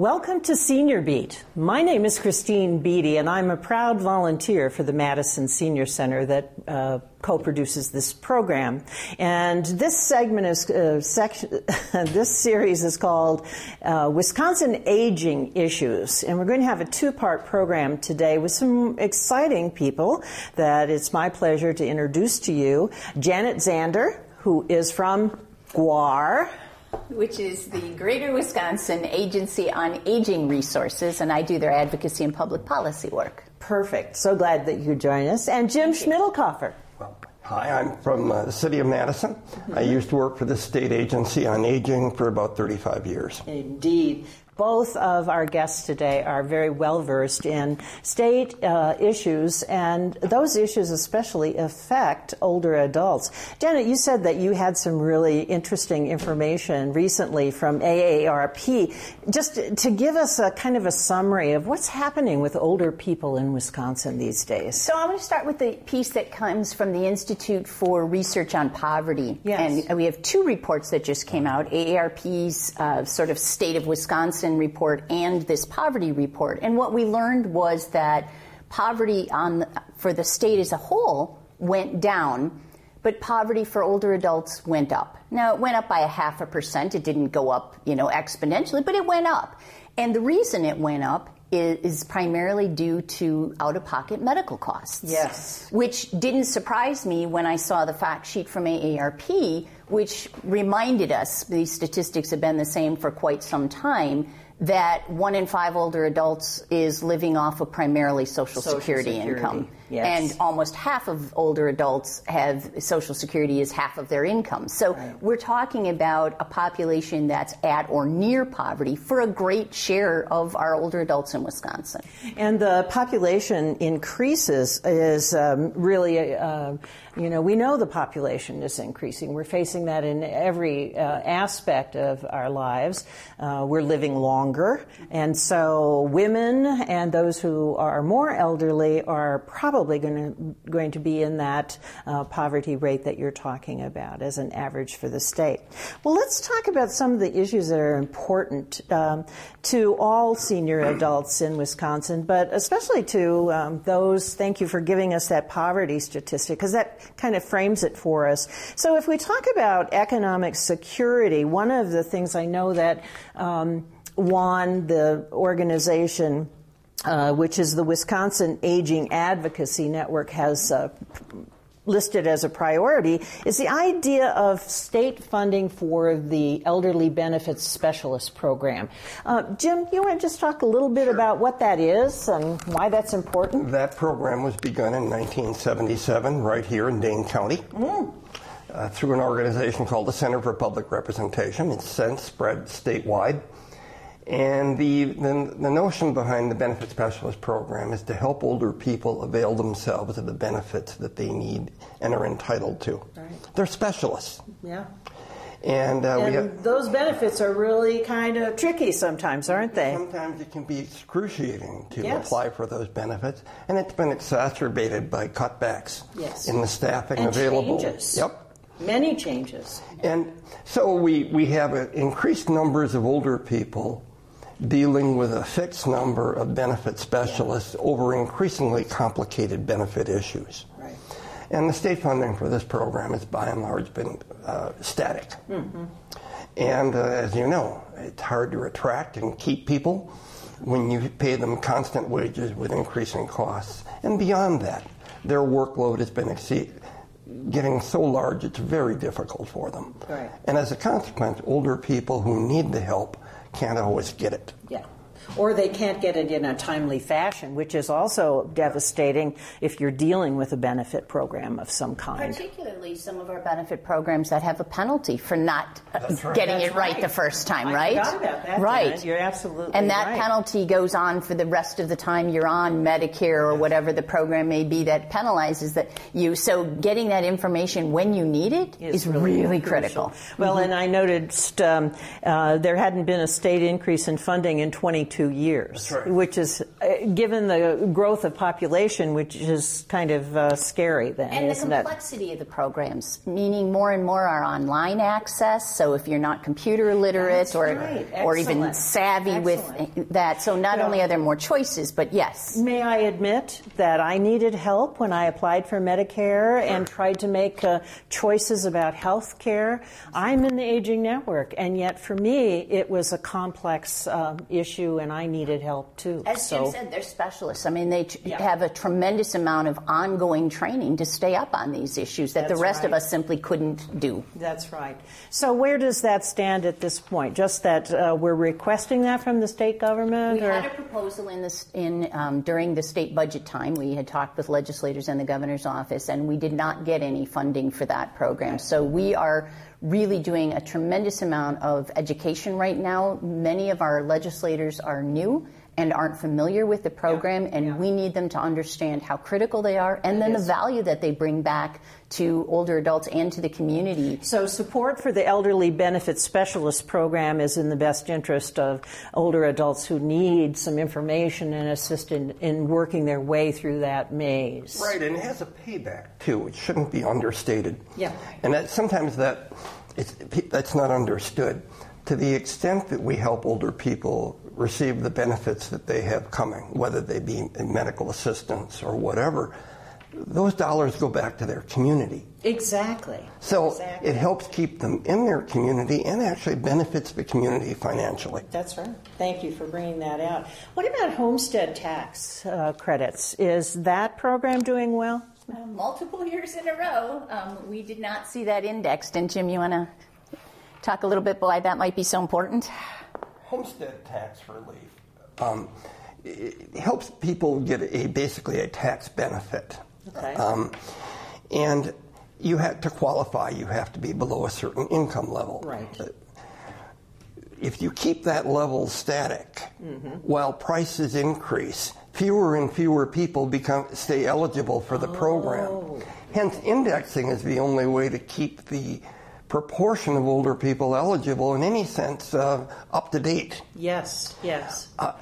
Welcome to Senior Beat. My name is Christine Beatty, and I'm a proud volunteer for the Madison Senior Center that uh, co-produces this program. And this segment is uh, this series is called uh, Wisconsin Aging Issues, and we're going to have a two-part program today with some exciting people that it's my pleasure to introduce to you. Janet Zander, who is from GWAAR which is the Greater Wisconsin Agency on Aging Resources, and I do their advocacy and public policy work. Perfect. So glad that you could join us. And Jim Schmidlkofer. Well, hi, I'm from uh, the city of Madison. Mm-hmm. I used to work for the state agency on aging for about 35 years. Indeed both of our guests today are very well versed in state uh, issues, and those issues especially affect older adults. Janet, you said that you had some really interesting information recently from AARP. Just to give us a kind of a summary of what's happening with older people in Wisconsin these days. So I'm going to start with the piece that comes from the Institute for Research on Poverty. Yes. And we have two reports that just came out AARP's uh, sort of State of Wisconsin report and this poverty report. And what we learned was that poverty on the, for the state as a whole went down, but poverty for older adults went up. Now it went up by a half a percent. It didn't go up, you know, exponentially, but it went up. And the reason it went up is, primarily due to out of pocket medical costs. Yes. Which didn't surprise me when I saw the fact sheet from AARP, which reminded us these statistics have been the same for quite some time that one in five older adults is living off of primarily Social, Social Security, Security, income. Yes. And almost half of older adults have Social Security as half of their income. So right. we're talking about a population that's at or near poverty for a great share of our older adults in Wisconsin. And the population increases is um, really, uh, you know, we know the population is increasing. We're facing that in every uh, aspect of our lives. Uh, we're living longer, and so women and those who are more elderly are probably probably going to, going to be in that uh, poverty rate that you're talking about as an average for the state. Well, let's talk about some of the issues that are important um, to all senior adults in Wisconsin, but especially to um, those. Thank you for giving us that poverty statistic because that kind of frames it for us. So, if we talk about economic security, one of the things I know that um, WAAN, the organization, uh, which is the Wisconsin Aging Advocacy Network, has uh, listed as a priority, is the idea of state funding for the Elderly Benefits Specialist Program. Uh, Jim, you want to just talk a little bit sure. about what that is and why that's important? That program was begun in 1977 right here in Dane County. Mm. Uh, through an organization called the Center for Public Representation. It's since spread statewide. And the, the, the, notion behind the benefit specialist program is to help older people avail themselves of the benefits that they need and are entitled to. Right. They're specialists. Yeah. And, uh, and have, those benefits are really kind of tricky sometimes, aren't they? Sometimes it can be excruciating to yes. apply for those benefits, and it's been exacerbated by cutbacks yes. in the staffing and available. Changes. Yep. Many changes. And so we, we have increased numbers of older people dealing with a fixed number of benefit specialists yeah. over increasingly complicated benefit issues. Right. And the state funding for this program has by and large been uh, static. Mm-hmm. And uh, as you know, it's hard to attract and keep people when you pay them constant wages with increasing costs. And beyond that, their workload has been exceed- getting so large it's very difficult for them. Right. And as a consequence, older people who need the help can't always get it. Yeah. Or they can't get it in a timely fashion, which is also devastating if you're dealing with a benefit program of some kind. Particularly some of our benefit programs that have a penalty for not right. getting That's it right, right, the first time, I right? That, right. Janet. You're absolutely And that right. penalty goes on for the rest of the time you're on Medicare or whatever the program may be that penalizes that you. So getting that information when you need it is, is really, critical. critical. Well, mm-hmm. and I noticed um, uh, there hadn't been a state increase in funding in 22 years, which is, uh, given the growth of population, which is kind of uh, scary then, And the isn't complexity it? of the program programs, meaning more and more are online access. So if you're not computer literate That's or right. or even savvy Excellent. with that, so not only are there more choices, but yes. May I admit that I needed help when I applied for Medicare and tried to make uh, choices about health care? I'm in the aging network, and yet for me, it was a complex um, issue, and I needed help too. As so, Jim said, they're specialists. I mean, they Yeah. have a tremendous amount of ongoing training to stay up on these issues that That's the rest of us simply couldn't do. That's right. So where does that stand at this point? Just that uh, we're requesting that from the state government? We or? had a proposal in this in um, during the state budget time. We had talked with legislators and the governor's office, and we did not get any funding for that program. So we are really doing a tremendous amount of education right now. Many of our legislators are new and aren't familiar with the program, and yeah. we need them to understand how critical they are, and then is. the value that they bring back to older adults and to the community. So, support for the Elderly Benefits Specialist program is in the best interest of older adults who need some information and assistance in, in working their way through that maze. Right, and it has a payback too. It shouldn't be understated. Yeah. And that sometimes that it's, that's not understood. To the extent that we help older people receive the benefits that they have coming, whether they be medical assistance or whatever, those dollars go back to their community. Exactly. So Exactly. it helps keep them in their community and actually benefits the community financially. That's right. Thank you for bringing that out. What about homestead tax uh, credits? Is that program doing well? Uh, multiple years in a row, um, we did not see that indexed. And Jim, you want to talk a little bit why that might be so important? Homestead tax relief um, it helps people get a basically a tax benefit. Okay. Um, and you have to qualify. You have to be below a certain income level. Right. Uh, If you keep that level static while prices increase, fewer and fewer people become stay eligible for the program. Hence, indexing is the only way to keep the proportion of older people eligible in any sense uh, up to date. Yes, yes. Uh,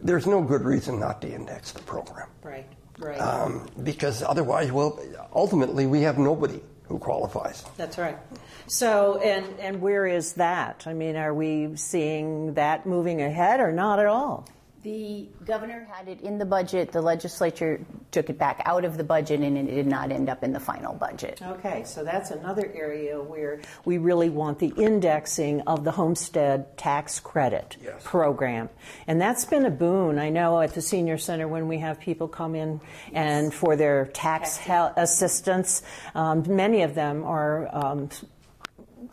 there's no good reason not to index the program Right, right. um, because otherwise, well, ultimately, we have nobody who qualifies. That's right. So, and and where is that? I mean, are we seeing that moving ahead or not at all? The governor had it in the budget. The legislature took it back out of the budget, and it did not end up in the final budget. Okay, so that's another area where we really want the indexing of the homestead tax credit Yes. program. And that's been a boon. I know at the senior center when we have people come in and for their tax hel- assistance, um, many of them are um,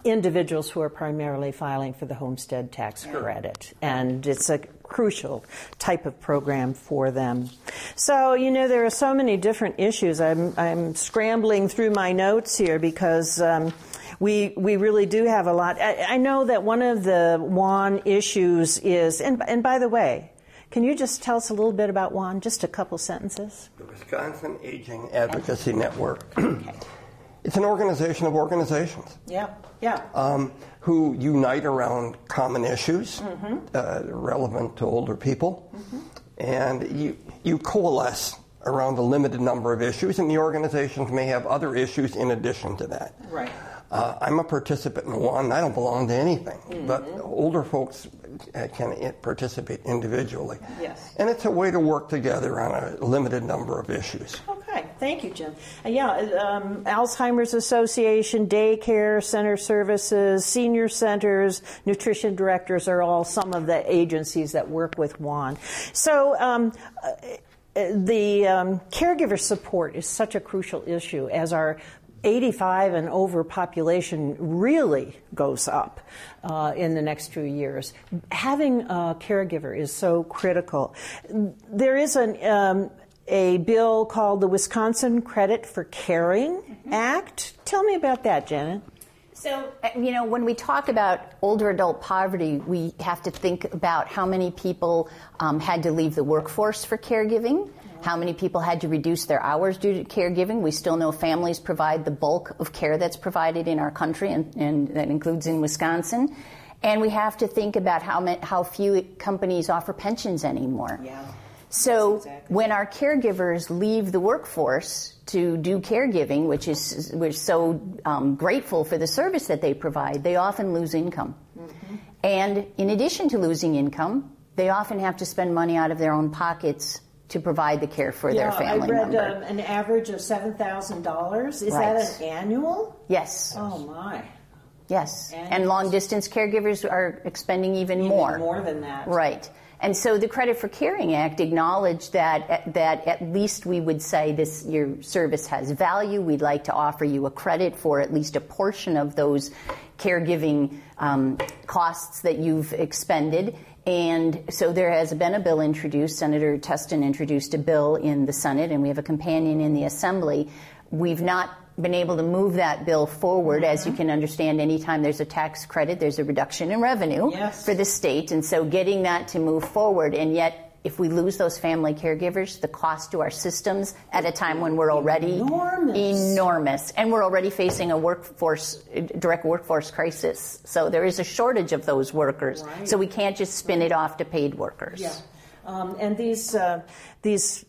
individuals who are primarily filing for the homestead tax credit. And it's a crucial type of program for them. So, you know, there are so many different issues. I'm, I'm scrambling through my notes here because um, we, we really do have a lot. I, I know that one of the WAAN issues is, and, and by the way, can you just tell us a little bit about WAAN, just a couple sentences? The Wisconsin Aging Advocacy Network. okay. it's an organization of organizations. Yeah, yeah. um, who unite around common issues uh, relevant to older people. And you, you coalesce around a limited number of issues, and the organizations may have other issues in addition to that. Right. Uh, I'm a participant in one. I don't belong to anything, but older folks uh, can participate individually. Yes. And it's a way to work together on a limited number of issues. Okay, thank you, Jim. Uh, yeah, um, Alzheimer's Association, daycare center services, senior centers, nutrition directors are all some of the agencies that work with WAAN. So. Um, uh, the um, caregiver support is such a crucial issue as our 85 and over population really goes up uh, in the next few years. Having a caregiver is so critical. There is an um, a bill called the Wisconsin Credit for Caring Act. Tell me about that, Janet. So, uh, you know, when we talk about older adult poverty, we have to think about how many people um, had to leave the workforce for caregiving, how many people had to reduce their hours due to caregiving. We still know families provide the bulk of care that's provided in our country, and, and that includes in Wisconsin. And we have to think about how, how few companies offer pensions anymore. Yeah. So exactly. when our caregivers leave the workforce to do caregiving, which is we're so um, grateful for the service that they provide, they often lose income. Mm-hmm. And in addition to losing income, they often have to spend money out of their own pockets to provide the care for their Yeah, family I read member. um, an average of seven thousand dollars. Is Right. that an annual? yes, Oh my! yes. And- And long distance caregivers are expending even, Even more. more than that. Right. And so the Credit for Caring Act acknowledged that that at least we would say this your service has value. We'd like to offer you a credit for at least a portion of those caregiving um, costs that you've expended. And so there has been a bill introduced. Senator Testin introduced a bill in the Senate, and we have a companion in the Assembly. We've not been able to move that bill forward. As you can understand, anytime there's a tax credit, there's a reduction in revenue Yes. for the state. And so getting that to move forward, and yet if we lose those family caregivers, the cost to our systems at a time when we're already Enormous. enormous. and we're already facing a workforce, direct workforce crisis. So there is a shortage of those workers. Right. So we can't just spin it off to paid workers. Yeah, um, and these uh, these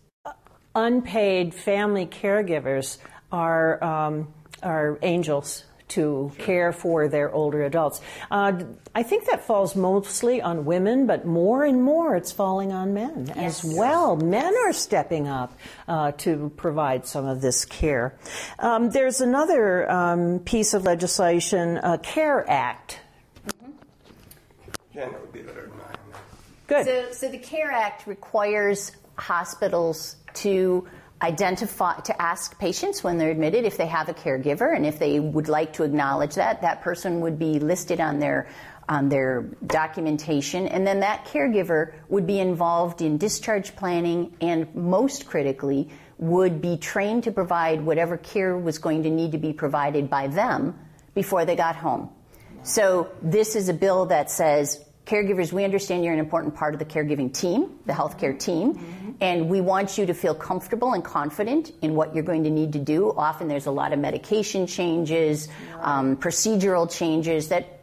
unpaid family caregivers are um, are angels to care for their older adults. Uh, I think that falls mostly on women, but more and more it's falling on men as well. Men are stepping up uh, to provide some of this care. Um, there's another um, piece of legislation, uh, CARE Act. Jen, it would be better than I. Good. So, so the CARE Act requires hospitals to identify, to ask patients when they're admitted if they have a caregiver, and if they would like to acknowledge that, that person would be listed on their on their documentation, and then that caregiver would be involved in discharge planning, and most critically, would be trained to provide whatever care was going to need to be provided by them before they got home. So this is a bill that says, caregivers, we understand you're an important part of the caregiving team, the healthcare team, and we want you to feel comfortable and confident in what you're going to need to do. Often there's a lot of medication changes, um, procedural changes that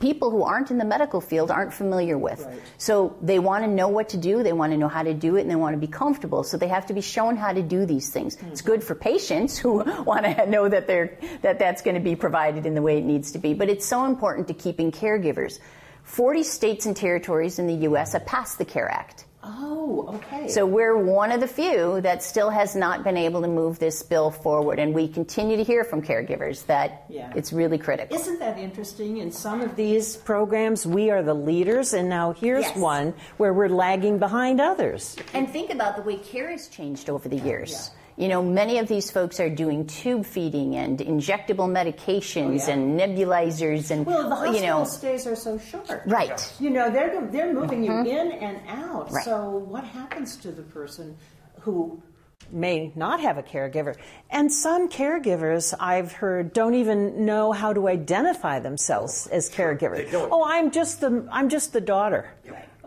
people who aren't in the medical field aren't familiar with. So they want to know what to do, they want to know how to do it, and they want to be comfortable. So they have to be shown how to do these things. It's good for patients who want to know that they're that that's going to be provided in the way it needs to be. But it's so important to keeping caregivers. 40 states and territories in the US have passed the CARE Act. Oh, okay. So we're one of the few that still has not been able to move this bill forward, and we continue to hear from caregivers that Yeah. it's really critical. Isn't that interesting? In some of these programs, we are the leaders, and now here's Yes. one where we're lagging behind others. And think about the way care has changed over the years. You know, many of these folks are doing tube feeding and injectable medications yeah. and nebulizers and Well, the hospital you know, stays are so short. right. You know, they're they're moving you in and out. Mm-hmm. Right. So what happens to the person who may not have a caregiver? And some caregivers I've heard don't even know how to identify themselves as caregivers. don't. Oh, I'm just the I'm just the daughter.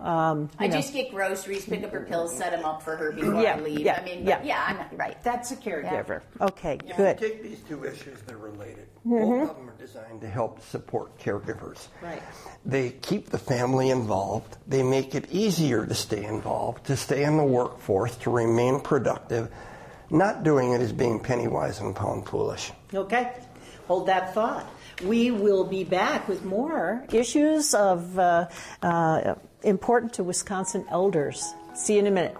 Um, I know. just get groceries, pick up her pills, set them up for her before Yeah, I leave. yeah, I mean, yeah. yeah, I'm not, right. That's a caregiver. Okay, If good. you take these two issues, they're related. Mm-hmm. Both of them are designed to help support caregivers. Right. They keep the family involved. They make it easier to stay involved, to stay in the workforce, to remain productive. Not doing it is being penny wise and pound foolish. Okay, hold that thought. We will be back with more issues of uh, uh, important to Wisconsin elders. See you in a minute.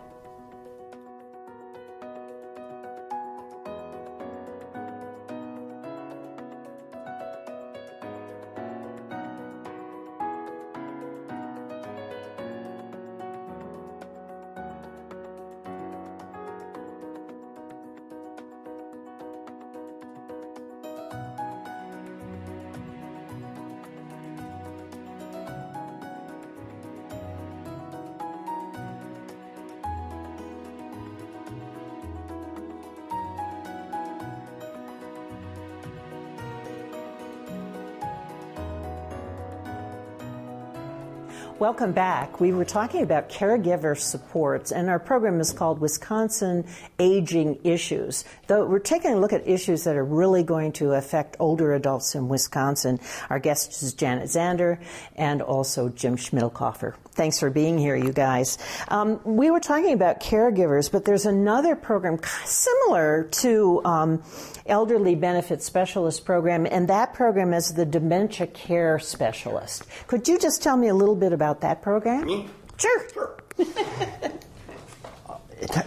Welcome back. We were talking about caregiver supports, and our program is called Wisconsin Aging Issues. Though we're taking a look at issues that are really going to affect older adults in Wisconsin. Our guest is Janet Zander and also Jim Schmidlkofer. Thanks for being here, you guys. Um, we were talking about caregivers, but there's another program similar to um, Elderly Benefit Specialist Program, and that program is the Dementia Care Specialist. Could you just tell me a little bit about that program? Me? Sure. Sure.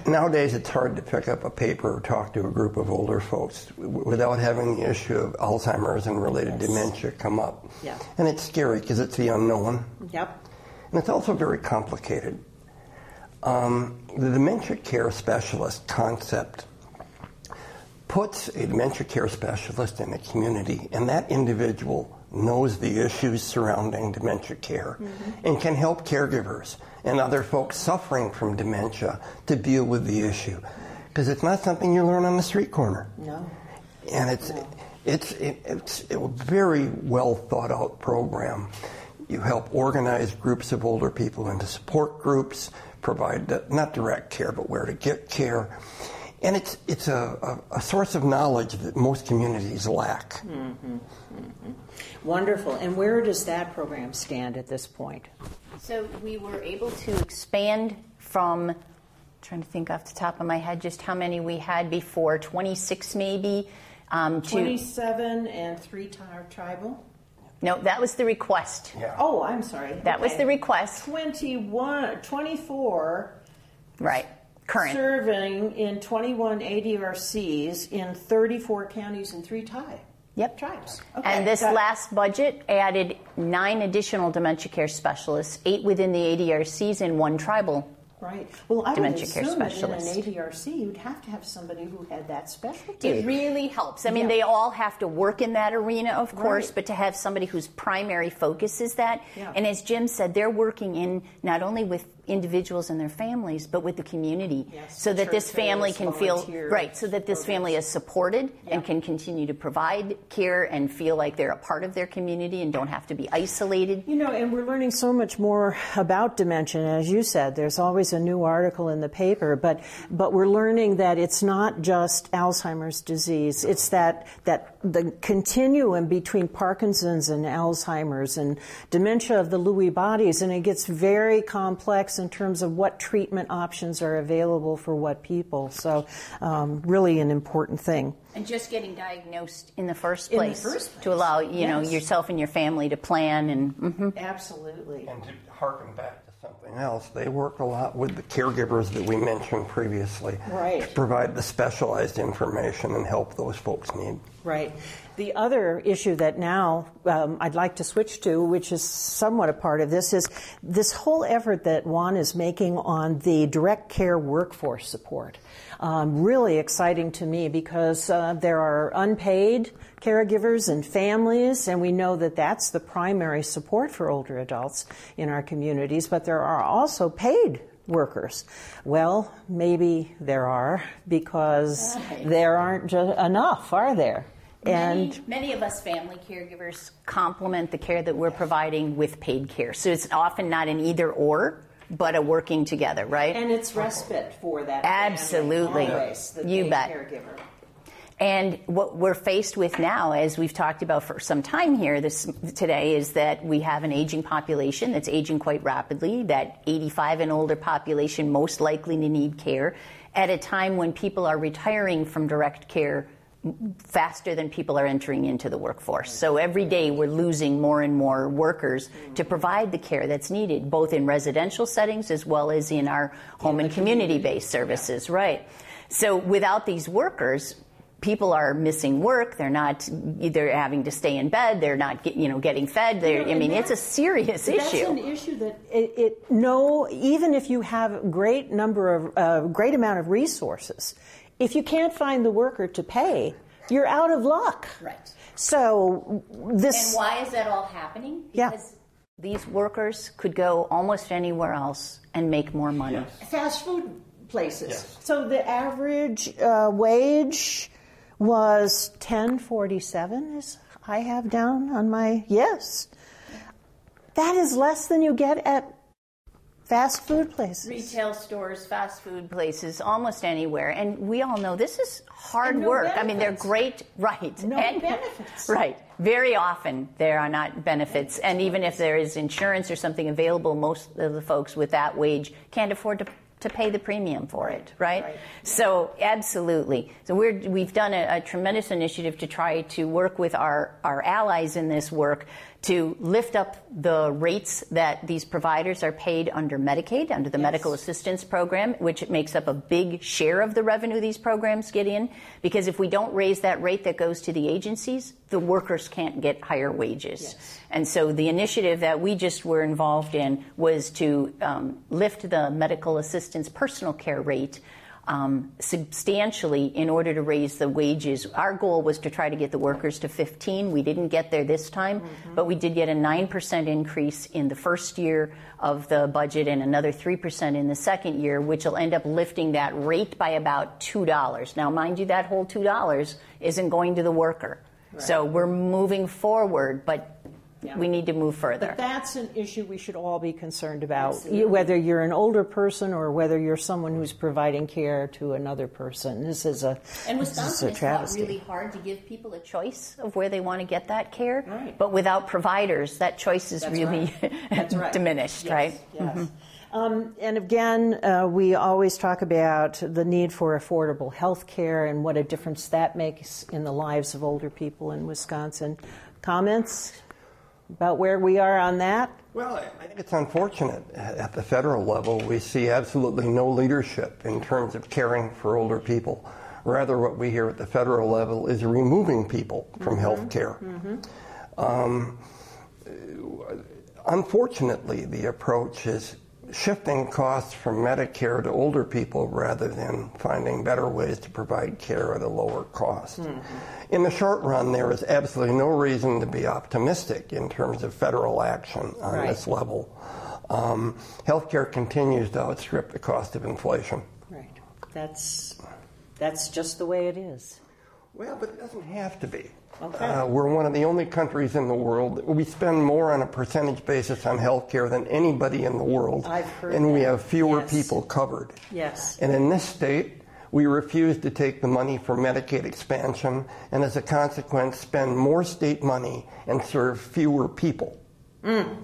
nowadays it's hard to pick up a paper or talk to a group of older folks without having the issue of Alzheimer's and related yes. dementia come up. Yeah. And it's scary because it's the unknown. Yep. And it's also very complicated. Um, the dementia care specialist concept puts a dementia care specialist in a community, and that individual knows the issues surrounding dementia care mm-hmm. and can help caregivers and other folks suffering from dementia to deal with the issue. Because it's not something you learn on the street corner. No. And it's, no. it's, it, it's a very well thought out program. You help organize groups of older people into support groups, provide not direct care, but where to get care. And it's, it's a, a, a source of knowledge that most communities lack. Mm-hmm. Mm-hmm. Wonderful. And where does that program stand at this point? So we were able to expand from, trying to think off the top of my head, just how many we had before, 26 maybe. Um, 27 and three tribal? No, that was the request. Yeah. Oh, I'm sorry. That okay. was the request. 21, 24. Right. Current. Serving in 21 ADRCs in 34 counties and three tie. Yep. Tribes. Okay. And this Got last budget added nine additional dementia care specialists, eight within the ADRCs, and one tribal Right. Well, I dementia would assume care specialist. in an ADRC, you'd have to have somebody who had that specialty. It really helps. I mean, yeah. they all have to work in that arena, of course, right. but to have somebody whose primary focus is that. Yeah. And as Jim said, they're working in not only with individuals and their families, but with the community, yes, so that this family can feel right, so that this programs. family is supported yeah. and can continue to provide care and feel like they're a part of their community and don't have to be isolated. You know, and we're learning so much more about dementia. As you said, there's always a new article in the paper, but but we're learning that it's not just Alzheimer's disease. It's that that the continuum between Parkinson's and Alzheimer's and dementia of the Lewy bodies, and it gets very complex in terms of what treatment options are available for what people. So, um, really an important thing. And just getting diagnosed in the first place, the first place. to allow you yes. know yourself and your family to plan and mm-hmm. absolutely. And to harken back to something else, they work a lot with the caregivers that we mentioned previously, right? To provide the specialized information and help those folks need. Right. The other issue that now um, I'd like to switch to, which is somewhat a part of this, is this whole effort that WAAN is making on the direct care workforce support. Um, really exciting to me because uh, there are unpaid caregivers and families, and we know that that's the primary support for older adults in our communities, but there are also paid workers. Well, maybe there are because there aren't enough, are there? And many, many, of us family caregivers complement the care that we're providing with paid care. So it's often not an either or, but a working together, right? And it's respite for that. Absolutely. Always, you bet. Caregiver. And what we're faced with now, as we've talked about for some time here this today, is that we have an aging population that's aging quite rapidly. That 85 and older population most likely to need care at a time when people are retiring from direct care faster than people are entering into the workforce. So every day we're losing more and more workers to provide the care that's needed, both in residential settings as well as in our home and community based services, right? So without these workers, people are missing work. They're not They're having to stay in bed. They're not, get, you know, getting fed. They're, I mean, it's a serious that's issue. That's an issue that it, it, no, even if you have a great number of, uh, great amount of resources, if you can't find the worker to pay, you're out of luck. Right. So this. And why is that all happening? Because yeah. these workers could go almost anywhere else and make more money. Yes. Fast food places. Yes. So the average uh, wage was 1047 as I have down on my yes. That is less than you get at Fast food places. Retail stores, fast food places, almost anywhere. And we all know this is hard no work. Benefits. I mean, they're great, right. No and, benefits. Right. Very often there are not benefits. And even if there is insurance or something available, most of the folks with that wage can't afford to to pay the premium for it, right? right. So absolutely. So we're, we've done a, a, tremendous initiative to try to work with our, our allies in this work to lift up the rates that these providers are paid under Medicaid, under the yes. medical assistance program, which makes up a big share of the revenue these programs get in. Because if we don't raise that rate that goes to the agencies, the workers can't get higher wages. Yes. And so the initiative that we just were involved in was to um, lift the medical assistance personal care rate um, substantially in order to raise the wages. Our goal was to try to get the workers to 15. We didn't get there this time, mm-hmm. but we did get a 9% increase in the first year of the budget and another 3% in the second year, which will end up lifting that rate by about $2. Now, mind you, that whole $2 isn't going to the worker. Right. So we're moving forward, but yeah. we need to move further. But that's an issue we should all be concerned about, Absolutely. whether you're an older person or whether you're someone who's providing care to another person. This is a and Wisconsin is fought really hard to give people a choice of where they want to get that care. Right. But without providers, that choice is that's really right. right. diminished, yes. right? Yes. Mm-hmm. Um, and again, uh, we always talk about the need for affordable health care and what a difference that makes in the lives of older people in Wisconsin. Comments? About where we are on that? Well, I think it's unfortunate. At the federal level, we see absolutely no leadership in terms of caring for older people. Rather, what we hear at the federal level is removing people from mm-hmm. health care. Mm-hmm. Um, unfortunately, the approach is shifting costs from Medicare to older people rather than finding better ways to provide care at a lower cost. Mm-hmm. In the short run, there is absolutely no reason to be optimistic in terms of federal action on right. this level. Um, healthcare continues to outstrip the cost of inflation. Right. That's that's just the way it is. Well, but it doesn't have to be. Okay. Uh, we're one of the only countries in the world. We spend more on a percentage basis on health care than anybody in the world. I've heard And that. we have fewer yes. people covered. Yes. And in this state, we refuse to take the money for Medicaid expansion and as a consequence spend more state money and serve fewer people. Mm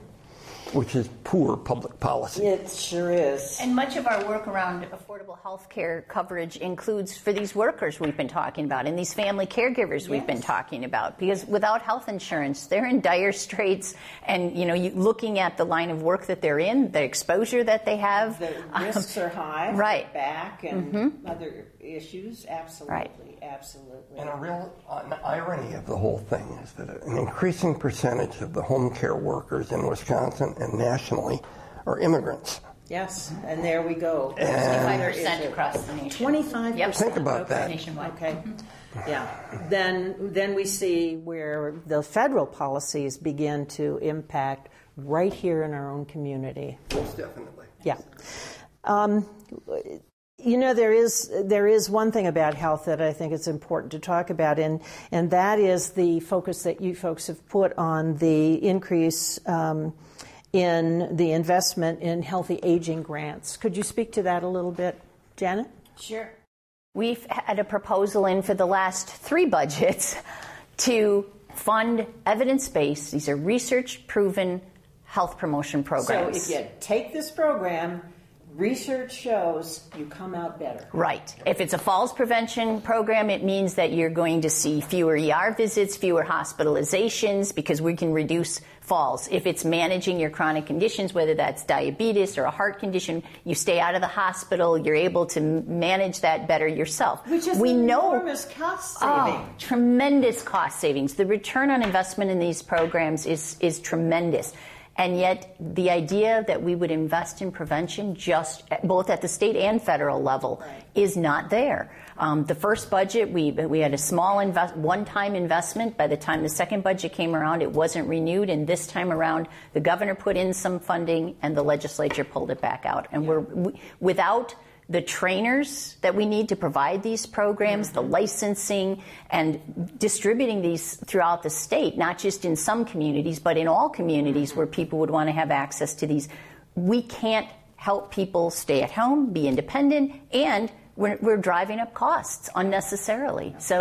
which is poor public policy. It sure is. And much of our work around affordable health care coverage includes for these workers we've been talking about and these family caregivers yes. we've been talking about because without health insurance they're in dire straits and you know you, looking at the line of work that they're in the exposure that they have the risks um, are high right back and mm-hmm. other issues absolutely right. absolutely and a real uh, irony of the whole thing is that an increasing percentage of the home care workers in Wisconsin and nationally are immigrants. Yes, and there we go. Twenty-five percent across the nation. Twenty-five Yep. percent. Think about okay. that. Nationwide. Okay. Yeah. Then then we see where the federal policies begin to impact right here in our own community. Most definitely. Yeah. Um, you know there is there is one thing about health that I think it's important to talk about, and and that is the focus that you folks have put on the increase. Um, in the investment in healthy aging grants. Could you speak to that a little bit, Janet? Sure. We've had a proposal in for the last three budgets to fund evidence based, these are research proven health promotion programs. So if you take this program, research shows you come out better. Right. If it's a falls prevention program, it means that you're going to see fewer ER visits, fewer hospitalizations, because we can reduce falls. If it's managing your chronic conditions, whether that's diabetes or a heart condition, you stay out of the hospital, you're able to manage that better yourself. Which is we enormous know, cost saving. Oh, tremendous cost savings. The return on investment in these programs is, is tremendous. And yet, the idea that we would invest in prevention just both at the state and federal level right. is not there. Um, the first budget, we we had a small invest, one-time investment. By the time the second budget came around, it wasn't renewed, and this time around, the governor put in some funding, and the legislature pulled it back out. And yeah. we're we, without the trainers that we need to provide these programs, mm-hmm. the licensing, and distributing these throughout the state, not just in some communities, but in all communities mm-hmm. where people would want to have access to these. We can't help people stay at home, be independent, and we're, we're driving up costs unnecessarily. So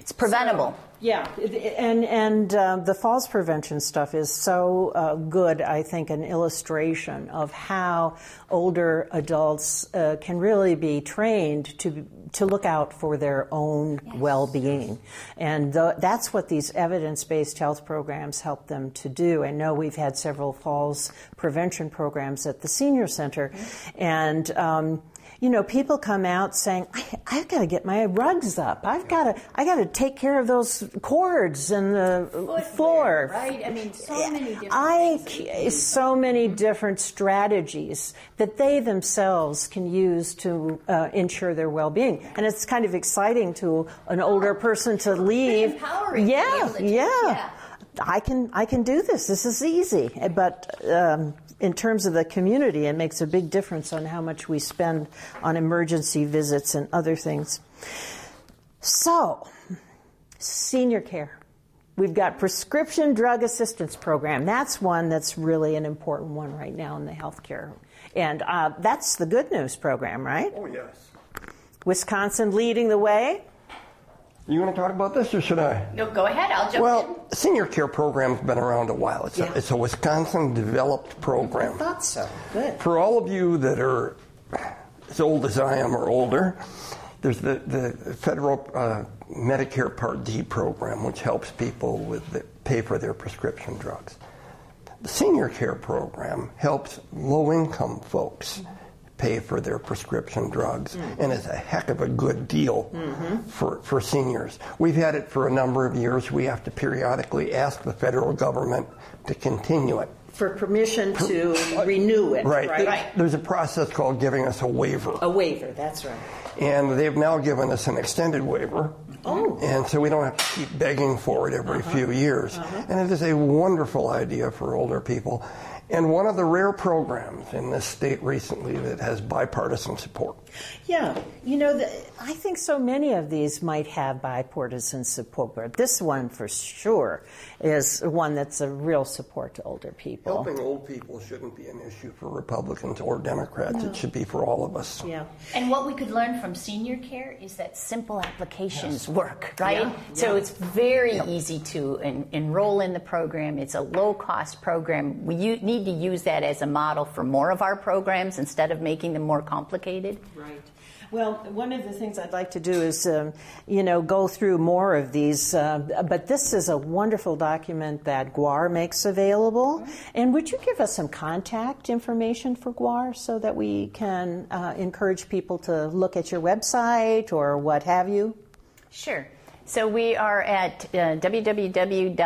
it's preventable. So, yeah, and and uh, the falls prevention stuff is so uh, good. I think an illustration of how older adults uh, can really be trained to to look out for their own yes. well-being, and the, that's what these evidence-based health programs help them to do. I know we've had several falls prevention programs at the senior center, mm-hmm. and um, you know, people come out saying, I, have got to get my rugs up. I've got to, I got to take care of those cords and the Footwear, floor. Right? I mean, so many different I, so many different strategies that they themselves can use to uh, ensure their well-being. And it's kind of exciting to an older person to leave. Empowering. Yeah, yeah. yeah. I can, I can do this. This is easy. But, um, in terms of the community, it makes a big difference on how much we spend on emergency visits and other things. So, senior care. We've got prescription drug assistance program. That's one that's really an important one right now in the healthcare. And uh, that's the good news program, right? Oh, yes. Wisconsin leading the way. You want to talk about this, or should I? No, go ahead. I'll jump well, in. Well, senior care program's been around a while. It's, yeah. a, it's a Wisconsin developed program. I thought so. Good. For all of you that are as old as I am or older, there's the, the federal uh, Medicare Part D program, which helps people with the, pay for their prescription drugs. The senior care program helps low income folks. Mm-hmm pay for their prescription drugs, mm-hmm. and it's a heck of a good deal mm-hmm. for, for seniors. We've had it for a number of years. We have to periodically ask the federal government to continue it. For permission to uh, renew it. Right. right. There's a process called giving us a waiver. A waiver, that's right. And they've now given us an extended waiver. Oh. And so we don't have to keep begging for it every uh-huh. few years. Uh-huh. And it is a wonderful idea for older people and one of the rare programs in this state recently that has bipartisan support. Yeah, you know, the, I think so many of these might have bipartisan support, but this one for sure is one that's a real support to older people. Helping old people shouldn't be an issue for Republicans or Democrats. No. It should be for all of us. Yeah. And what we could learn from senior care is that simple applications yes. work, right? Yeah. So yeah. it's very easy to en- enroll in the program. It's a low cost program. We u- need to use that as a model for more of our programs instead of making them more complicated. Right. Well, one of the things I'd like to do is, um, you know, go through more of these. Uh, but this is a wonderful document that GWAAR makes available. Mm-hmm. And would you give us some contact information for GWAAR so that we can uh, encourage people to look at your website or what have you? Sure. So we are at uh, www.gwaar.org,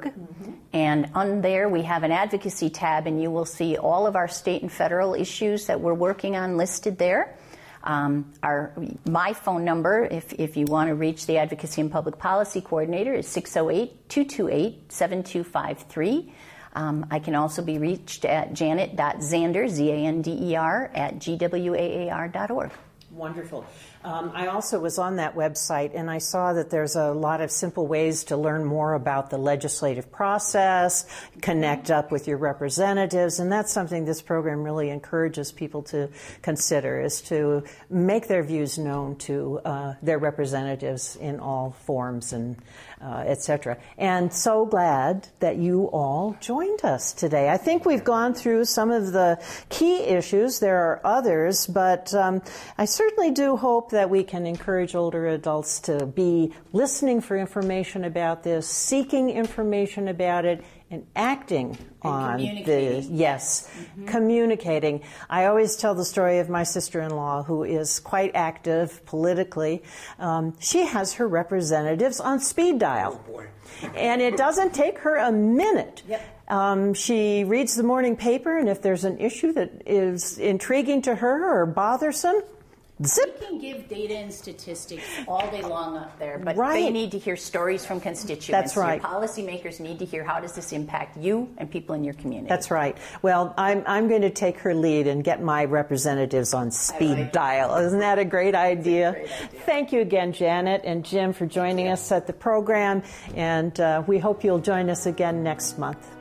mm-hmm. and on there we have an advocacy tab, and you will see all of our state and federal issues that we're working on listed there. Um, our my phone number, if, if you want to reach the Advocacy and Public Policy Coordinator, is 608 228 7253. Um, I can also be reached at janet.zander, Z A N D E R, at gwaar.org. Wonderful. Um, I also was on that website and I saw that there's a lot of simple ways to learn more about the legislative process, connect up with your representatives, and that's something this program really encourages people to consider is to make their views known to uh, their representatives in all forms and uh, etc. And so glad that you all joined us today. I think we've gone through some of the key issues. There are others, but um, I certainly do hope that we can encourage older adults to be listening for information about this, seeking information about it, and acting and on the yes, mm-hmm. communicating. I always tell the story of my sister-in-law who is quite active politically. Um, she has her representatives on speed dial, oh and it doesn't take her a minute. Yep. Um, she reads the morning paper, and if there's an issue that is intriguing to her or bothersome, Zip. We can give data and statistics all day long up there, but right. they need to hear stories from constituents. That's right. Your policymakers need to hear how does this impact you and people in your community. That's right. Well, I'm, I'm going to take her lead and get my representatives on speed like dial. is Isn't that a great idea? A great idea? Thank you again, Janet and Jim, for joining us at the program, and uh, we hope you'll join us again next month.